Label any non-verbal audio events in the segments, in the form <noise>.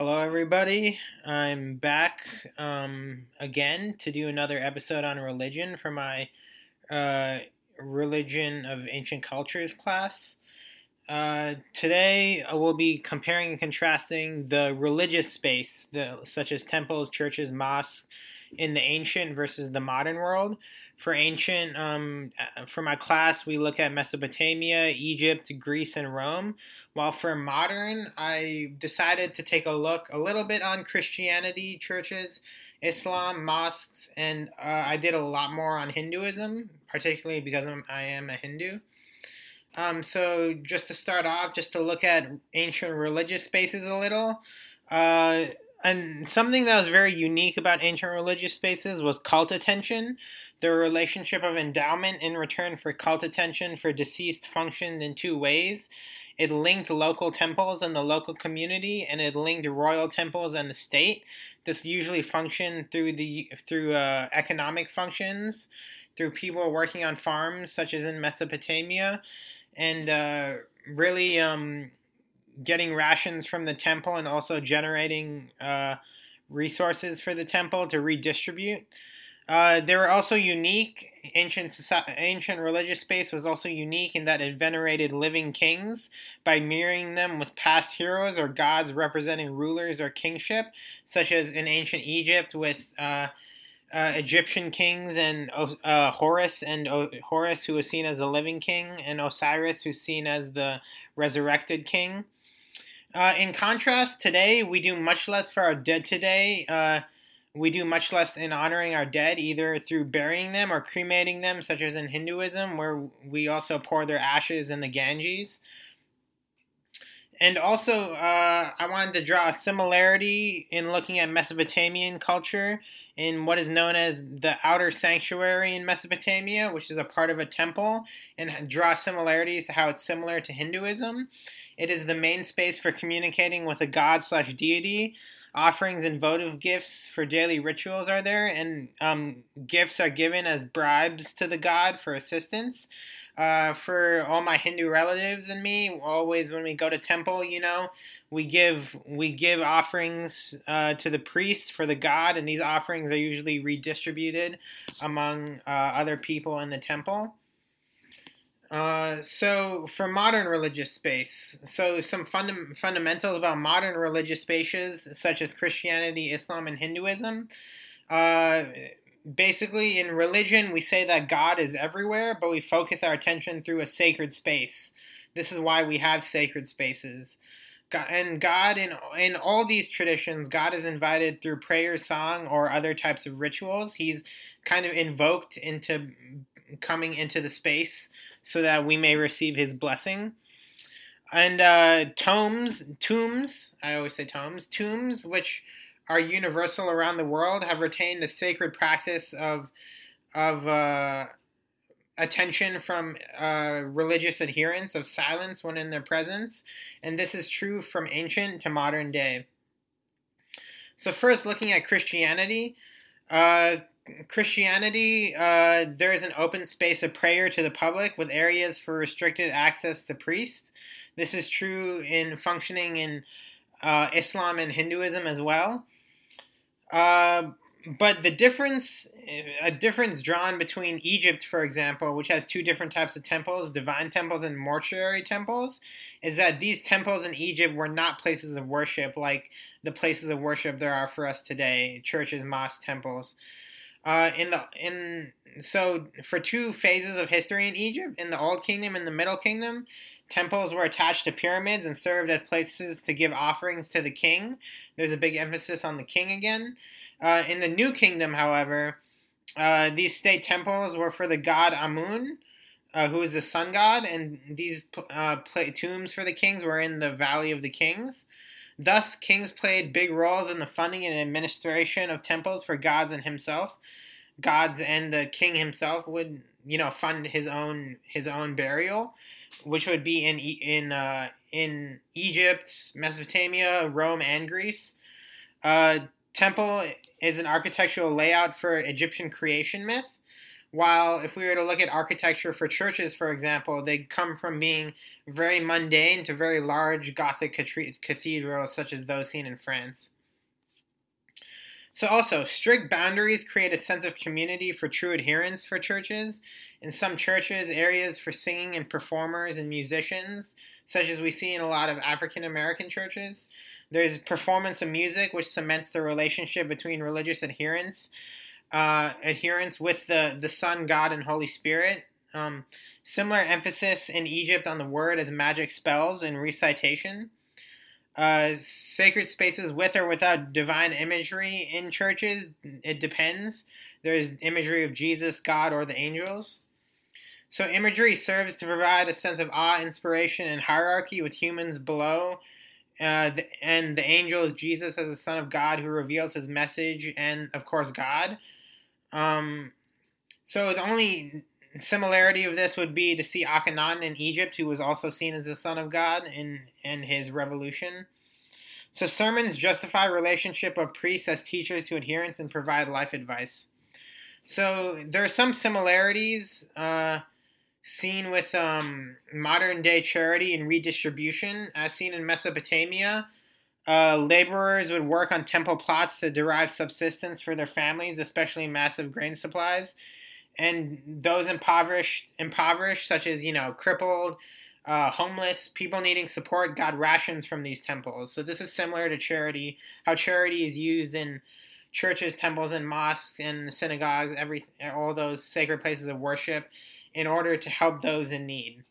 Hello, everybody. I'm back um, again to do another episode on religion for my uh, Religion of Ancient Cultures class. Uh, today, I will be comparing and contrasting the religious space, the, such as temples, churches, mosques, in the ancient versus the modern world. For ancient, um, for my class, we look at Mesopotamia, Egypt, Greece, and Rome. While for modern, I decided to take a look a little bit on Christianity, churches, Islam, mosques, and uh, I did a lot more on Hinduism, particularly because I'm, I am a Hindu. Um, so, just to start off, just to look at ancient religious spaces a little. Uh, and something that was very unique about ancient religious spaces was cult attention. The relationship of endowment in return for cult attention for deceased functioned in two ways. It linked local temples and the local community, and it linked royal temples and the state. This usually functioned through the through uh, economic functions, through people working on farms, such as in Mesopotamia, and uh, really um, getting rations from the temple and also generating uh, resources for the temple to redistribute. Uh, they were also unique. Ancient society, ancient religious space was also unique in that it venerated living kings by mirroring them with past heroes or gods representing rulers or kingship, such as in ancient Egypt with uh, uh, Egyptian kings and uh, Horus and Horus, who was seen as a living king, and Osiris, who's seen as the resurrected king. Uh, in contrast, today we do much less for our dead today. We do much less in honoring our dead, either through burying them or cremating them, such as in Hinduism, where we also pour their ashes in the Ganges. And also, uh, I wanted to draw a similarity in looking at Mesopotamian culture in what is known as the outer sanctuary in Mesopotamia, which is a part of a temple, and draw similarities to how it's similar to Hinduism. It is the main space for communicating with a god slash deity. Offerings and votive gifts for daily rituals are there, and um, gifts are given as bribes to the god for assistance. Uh, for all my Hindu relatives and me, always when we go to temple, you know, we give we give offerings uh, to the priest for the god, and these offerings are usually redistributed among uh, other people in the temple. Uh, so for modern religious space, so some funda- fundamentals about modern religious spaces such as Christianity, Islam, and Hinduism. Uh, basically, in religion, we say that God is everywhere, but we focus our attention through a sacred space. This is why we have sacred spaces. And God, in in all these traditions, God is invited through prayer, song, or other types of rituals. He's kind of invoked into coming into the space so that we may receive his blessing. And uh, tomes, tombs, I always say tomes, tombs, which are universal around the world, have retained a sacred practice of, of uh, attention from uh, religious adherents, of silence when in their presence. And this is true from ancient to modern day. So, first, looking at Christianity, uh, Christianity, uh, there is an open space of prayer to the public with areas for restricted access to priests. This is true in functioning in uh, Islam and Hinduism as well. But the difference, a difference drawn between Egypt, for example, which has two different types of temples, divine temples and mortuary temples, is that these temples in Egypt were not places of worship like the places of worship there are for us today, churches, mosques, temples. Uh, in the in so for two phases of history in Egypt, in the Old Kingdom and the Middle Kingdom, temples were attached to pyramids and served as places to give offerings to the king. There's a big emphasis on the king again. Uh, in the New Kingdom, however, uh, these state temples were for the god Amun, uh, who is the sun god, and these uh, tombs for the kings were in the Valley of the Kings. Thus, kings played big roles in the funding and administration of temples for gods and himself. Gods and the king himself would, you know, fund his own his own burial, which would be in in uh, in Egypt, Mesopotamia, Rome, and Greece. Uh, temple is an architectural layout for Egyptian creation myth, While if we were to look at architecture for churches, for example, they come from being very mundane to very large Gothic cathedrals, such as those seen in France. So, also, strict boundaries create a sense of community for true adherents for churches. In some churches, areas for singing and performers and musicians, such as we see in a lot of African American churches. There's performance of music, which cements the relationship between religious adherents, uh, adherents with the, the Son, God, and Holy Spirit. Um, similar emphasis in Egypt on the word as magic spells and recitation. Uh, sacred spaces with or without divine imagery in churches, it depends. There's imagery of Jesus, God, or the angels. So, imagery serves to provide a sense of awe, inspiration, and hierarchy with humans below. Uh, the, and the angel is Jesus as the Son of God who reveals his message, and of course, God. Um, so, the only similarity of this would be to see Akhenaten in Egypt, who was also seen as the Son of God in, in his revolution. So, sermons justify relationship of priests as teachers to adherents and provide life advice. So, there are some similarities. Uh, seen with um, modern day charity and redistribution, as seen in Mesopotamia. Uh, laborers would work on temple plots to derive subsistence for their families, especially massive grain supplies. And those impoverished, impoverished, such as you know, crippled, uh, homeless, people needing support, got rations from these temples. So this is similar to charity, how charity is used in churches, temples, and mosques and synagogues, every all those sacred places of worship in order to help those in need.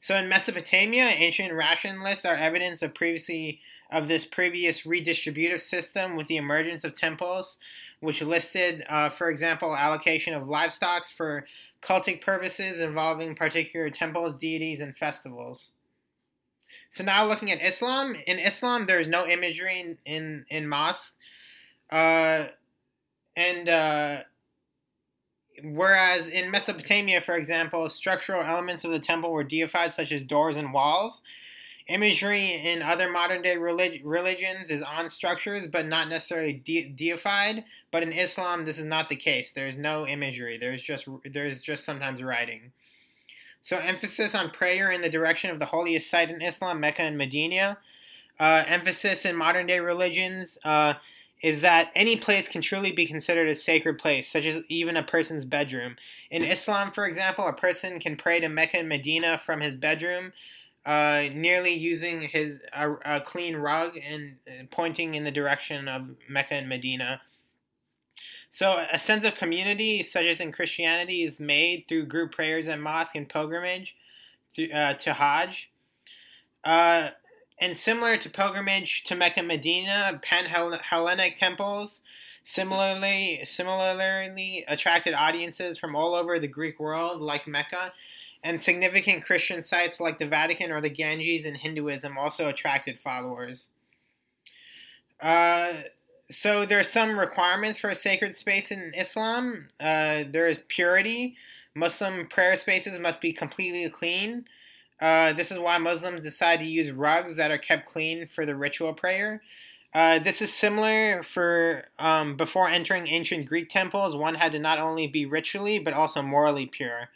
So in Mesopotamia, ancient ration lists are evidence of previously of this previous redistributive system with the emergence of temples, which listed, uh, for example, allocation of livestock for cultic purposes involving particular temples, deities, and festivals. So now looking at Islam, in Islam there is no imagery in in, in mosques, uh, and uh, whereas in Mesopotamia, for example, structural elements of the temple were deified, such as doors and walls. Imagery in other modern day relig- religions is on structures, but not necessarily de- deified. But in Islam, this is not the case. There is no imagery. There's just there's just sometimes writing. So emphasis on prayer in the direction of the holiest site in Islam, Mecca and Medina. Uh, emphasis in modern day religions. Uh, is that any place can truly be considered a sacred place, such as even a person's bedroom. In Islam, for example, a person can pray to Mecca and Medina from his bedroom, uh, nearly using his a, a clean rug and pointing in the direction of Mecca and Medina. So, a sense of community, such as in Christianity, is made through group prayers at mosque and pilgrimage uh, to Hajj. Uh, and similar to pilgrimage to Mecca and Medina, Pan Hellenic temples similarly similarly attracted audiences from all over the Greek world, like Mecca, and significant Christian sites like the Vatican or the Ganges in Hinduism also attracted followers. Uh, so there are some requirements for a sacred space in Islam. Uh, there is purity. Muslim prayer spaces must be completely clean. Uh, this is why Muslims decide to use rugs that are kept clean for the ritual prayer. Uh, this is similar for um, before entering ancient Greek temples, one had to not only be ritually but also morally pure,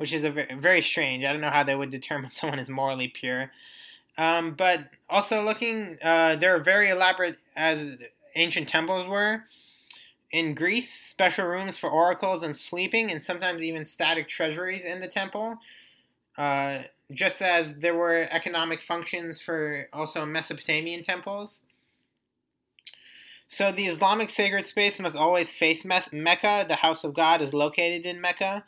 which is a very, very strange. I don't know how they would determine <laughs> someone is morally pure. Um, but also looking, uh, they're very elaborate as ancient temples were. In Greece, special rooms for oracles and sleeping, and sometimes even static treasuries in the temple. Uh, just as there were economic functions for also Mesopotamian temples. So the Islamic sacred space must always face Mecca. The house of God is located in Mecca.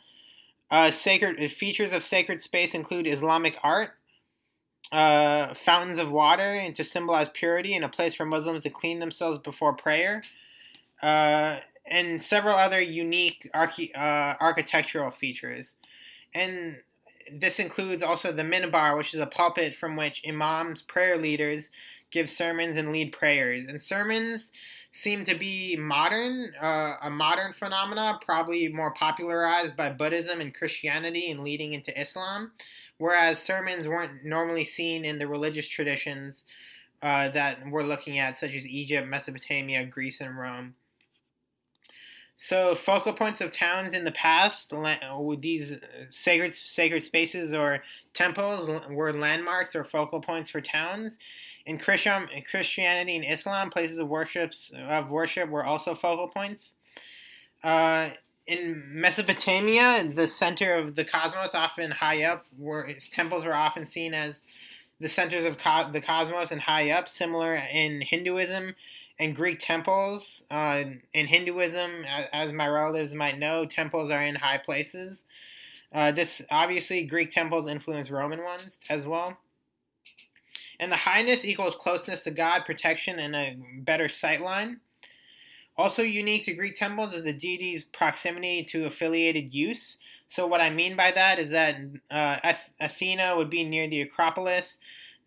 Uh, sacred features of sacred space include Islamic art, uh, fountains of water, and to symbolize purity, and a place for Muslims to clean themselves before prayer, uh, and several other unique archi- uh, architectural features. And this includes also the minbar, which is a pulpit from which imams, prayer leaders, give sermons and lead prayers. And sermons seem to be modern, uh, a modern phenomena, probably more popularized by Buddhism and Christianity and leading into Islam, whereas sermons weren't normally seen in the religious traditions uh, that we're looking at, such as Egypt, Mesopotamia, Greece, and Rome. So focal points of towns in the past, these sacred sacred spaces or temples, were landmarks or focal points for towns. In Christian, Christianity and Islam, places of worships of worship were also focal points. Uh, in Mesopotamia, the center of the cosmos, often high up, were temples were often seen as the centers of co- the cosmos and high up. Similar in Hinduism and Greek temples. Uh, in Hinduism, as, my relatives might know, temples are in high places. Uh, this obviously Greek temples influence Roman ones as well. And the highness equals closeness to God, protection, and a better sight line. Also unique to Greek temples is the deity's proximity to affiliated use. So what I mean by that is that uh, Athena would be near the Acropolis,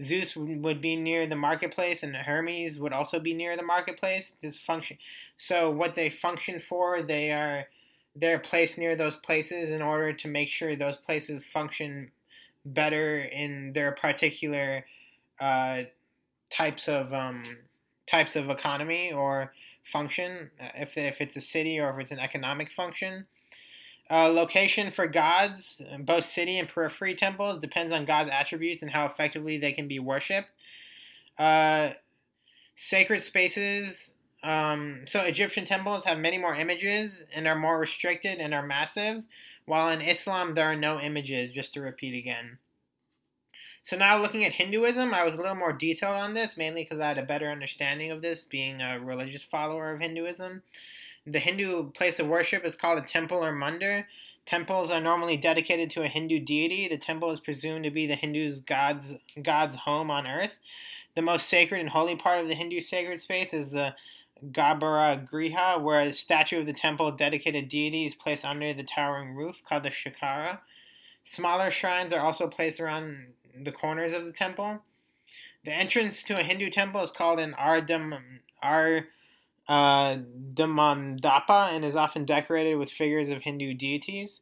Zeus would be near the marketplace, and Hermes would also be near the marketplace. This function, so what they function for, they are they're placed near those places in order to make sure those places function better in their particular uh, types of um, types of economy or function, uh, if, if it's a city or if it's an economic function. Uh, location for gods, both city and periphery temples, depends on God's attributes and how effectively they can be worshipped. Uh, sacred spaces. Um, so Egyptian temples have many more images and are more restricted and are massive, while in Islam there are no images. Just to repeat again. So now looking at Hinduism, I was a little more detailed on this, mainly because I had a better understanding of this, being a religious follower of Hinduism. The Hindu place of worship is called a temple or mandir. Temples are normally dedicated to a Hindu deity. The temple is presumed to be the Hindu's god's god's home on earth. The most sacred and holy part of the Hindu sacred space is the Garbha Griha, where a statue of the temple dedicated deity is placed under the towering roof, called the Shikara. Smaller shrines are also placed around the corners of the temple. The entrance to a Hindu temple is called an Ardam, Ar, uh, and is often decorated with figures of Hindu deities.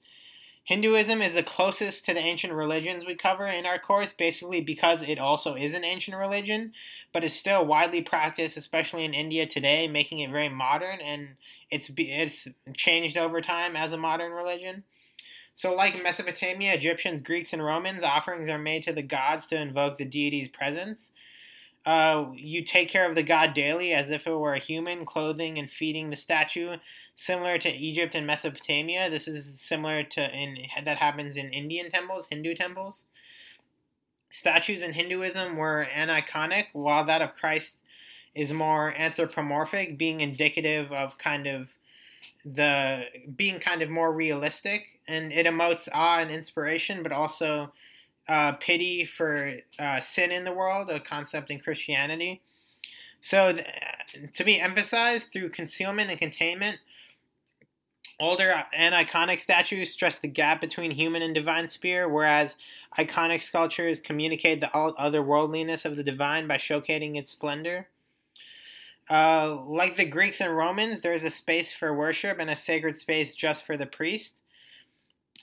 Hinduism is the closest to the ancient religions we cover in our course, basically because it also is an ancient religion, but is still widely practiced, especially in India today, making it very modern, and it's it's changed over time as a modern religion. So, like Mesopotamia, Egyptians, Greeks, and Romans, offerings are made to the gods to invoke the deity's presence. Uh, you take care of the god daily as if it were a human, clothing and feeding the statue, similar to Egypt and Mesopotamia. This is similar to in that happens in Indian temples, Hindu temples. Statues in Hinduism were aniconic, while that of Christ is more anthropomorphic, being indicative of kind of the being kind of more realistic, and it emotes awe and inspiration, but also uh, pity for uh, sin in the world, a concept in Christianity. So, th- to be emphasized through concealment and containment, older aniconic statues stress the gap between human and divine sphere, whereas iconic sculptures communicate the otherworldliness of the divine by showcasing its splendor. Uh, like the Greeks and Romans, there is a space for worship and a sacred space just for the priest.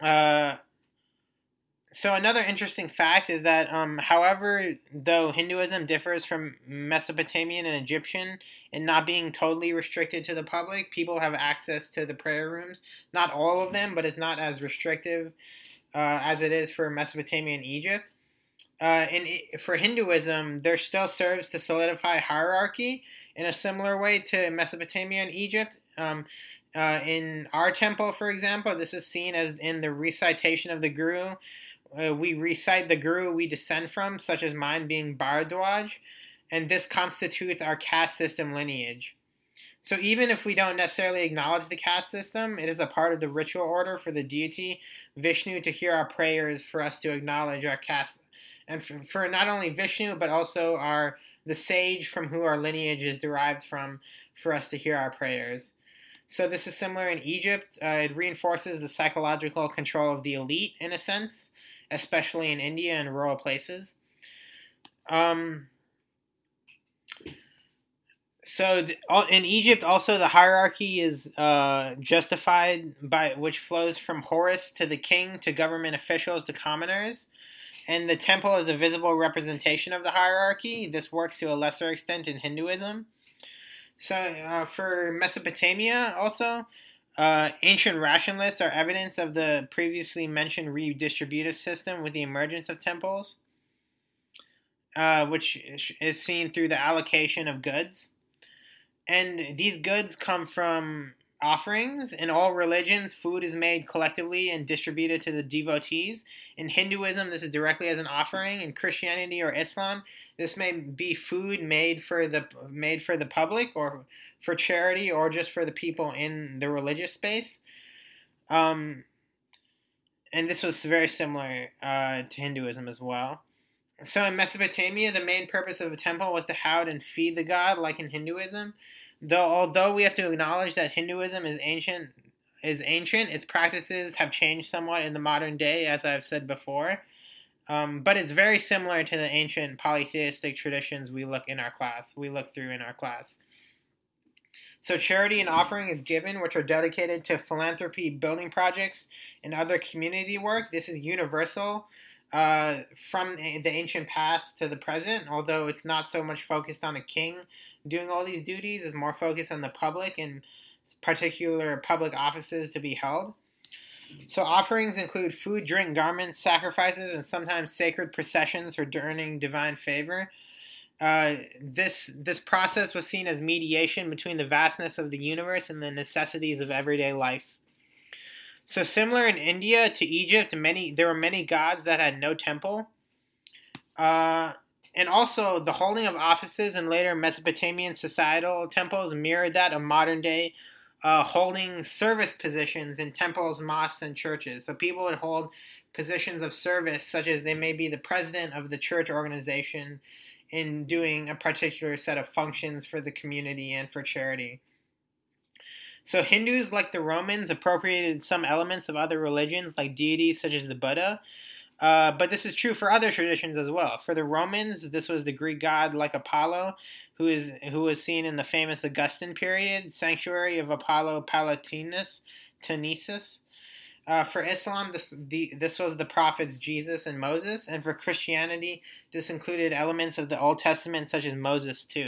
Uh, so another interesting fact is that, um, however, though Hinduism differs from Mesopotamian and Egyptian in not being totally restricted to the public, people have access to the prayer rooms. Not all of them, but it's not as restrictive uh, as it is for Mesopotamia and Egypt. Uh, in, for Hinduism, there still serves to solidify hierarchy in a similar way to Mesopotamia and Egypt. Um, uh, in our temple, for example, this is seen as in the recitation of the Guru. Uh, we recite the Guru we descend from, such as mine being Bharadwaj, and this constitutes our caste system lineage. So even if we don't necessarily acknowledge the caste system, it is a part of the ritual order for the deity Vishnu to hear our prayers for us to acknowledge our caste, and for, for not only Vishnu but also our the sage from who our lineage is derived from, for us to hear our prayers. So this is similar in Egypt. Uh, it reinforces the psychological control of the elite in a sense, especially in India and rural places. Um, so the, in Egypt, also the hierarchy is uh, justified by which flows from Horus to the king to government officials to commoners and the temple is a visible representation of the hierarchy. This works to a lesser extent in Hinduism. So, uh, for Mesopotamia, also, Uh, ancient ration lists are evidence of the previously mentioned redistributive system with the emergence of temples, uh, which is seen through the allocation of goods. And these goods come from offerings. In all religions, food is made collectively and distributed to the devotees. In Hinduism, this is directly as an offering. In Christianity or Islam, this may be food made for the made for the public or for charity or just for the people in the religious space. Um, and this was very similar uh, to Hinduism as well. So in Mesopotamia, the main purpose of a temple was to house and feed the god, like in Hinduism. Though although we have to acknowledge that Hinduism is ancient is ancient, its practices have changed somewhat in the modern day, as I've said before. Um, but it's very similar to the ancient polytheistic traditions we look in our class. We look through in our class. So charity and offering is given, which are dedicated to philanthropy, building projects, and other community work. This is universal uh, from the ancient past to the present, although it's not so much focused on a king doing all these duties, it's more focused on the public and particular public offices to be held. So offerings include food, drink, garments, sacrifices, and sometimes sacred processions for earning divine favor. Uh, this this process was seen as mediation between the vastness of the universe and the necessities of everyday life. So similar in India to Egypt, many there were many gods that had no temple. Uh, and also the holding of offices in later Mesopotamian societal temples mirrored that of modern day uh, holding service positions in temples, mosques, and churches. So people would hold positions of service, such as they may be the president of the church organization in doing a particular set of functions for the community and for charity. So Hindus, like the Romans, appropriated some elements of other religions, like deities such as the Buddha. Uh, but this is true for other traditions as well. For the Romans, this was the Greek god like Apollo, who is who was seen in the famous Augustan period, sanctuary of Apollo Palatinus, Tonisus. Uh, for Islam, this the this was the prophets Jesus and Moses, and for Christianity, this included elements of the Old Testament such as Moses too.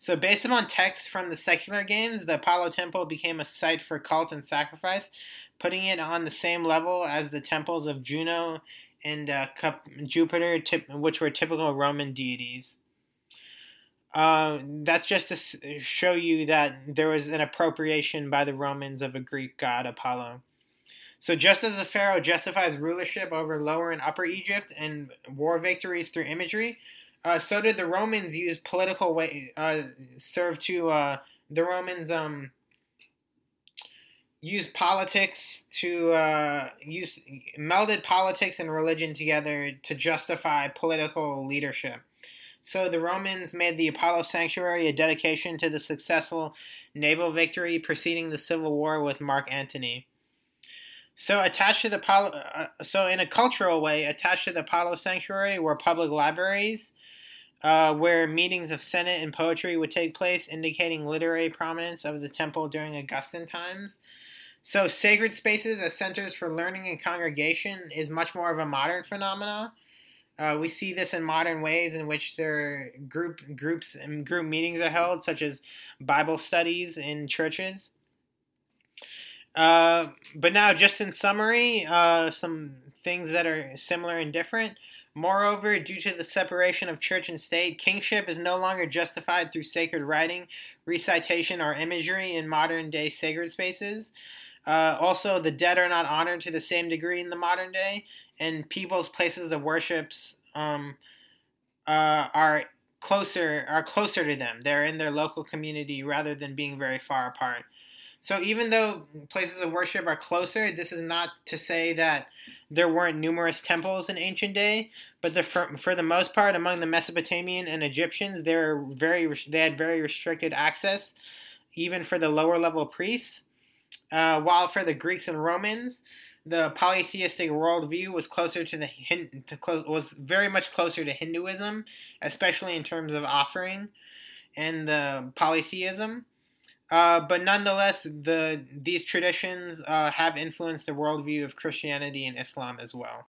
So, based on texts from the secular games, the Apollo Temple became a site for cult and sacrifice, putting it on the same level as the temples of Juno and uh, Jupiter, which were typical Roman deities. Uh, that's just to show you that there was an appropriation by the Romans of a Greek god, Apollo. So, just as the Pharaoh justifies rulership over Lower and Upper Egypt and war victories through imagery, uh, so did the Romans use political way uh, serve to uh, the Romans um, use politics to uh, use melded politics and religion together to justify political leadership. So the Romans made the Apollo Sanctuary a dedication to the successful naval victory preceding the Civil War with Mark Antony. So attached to the Apollo, uh, so in a cultural way, attached to the Apollo Sanctuary were public libraries uh, where meetings of Senate and poetry would take place, indicating literary prominence of the temple during Augustan times. So, sacred spaces as centers for learning and congregation is much more of a modern phenomenon. Uh, we see this in modern ways in which there group groups and group meetings are held, such as Bible studies in churches. Uh, but now, just in summary, uh, some things that are similar and different. Moreover, due to the separation of church and state, kingship is no longer justified through sacred writing, recitation, or imagery in modern day sacred spaces. Uh, also, the dead are not honored to the same degree in the modern day, and people's places of worships um, uh, are closer are closer to them. They're in their local community rather than being very far apart. So even though places of worship are closer, this is not to say that there weren't numerous temples in ancient day, but the, for, for the most part, among the Mesopotamian and Egyptians, they very they had very restricted access, even for the lower level priests. Uh, while for the Greeks and Romans, the polytheistic worldview was closer to the to close, was very much closer to Hinduism, especially in terms of offering and the polytheism. Uh, but nonetheless, the these traditions uh, have influenced the worldview of Christianity and Islam as well.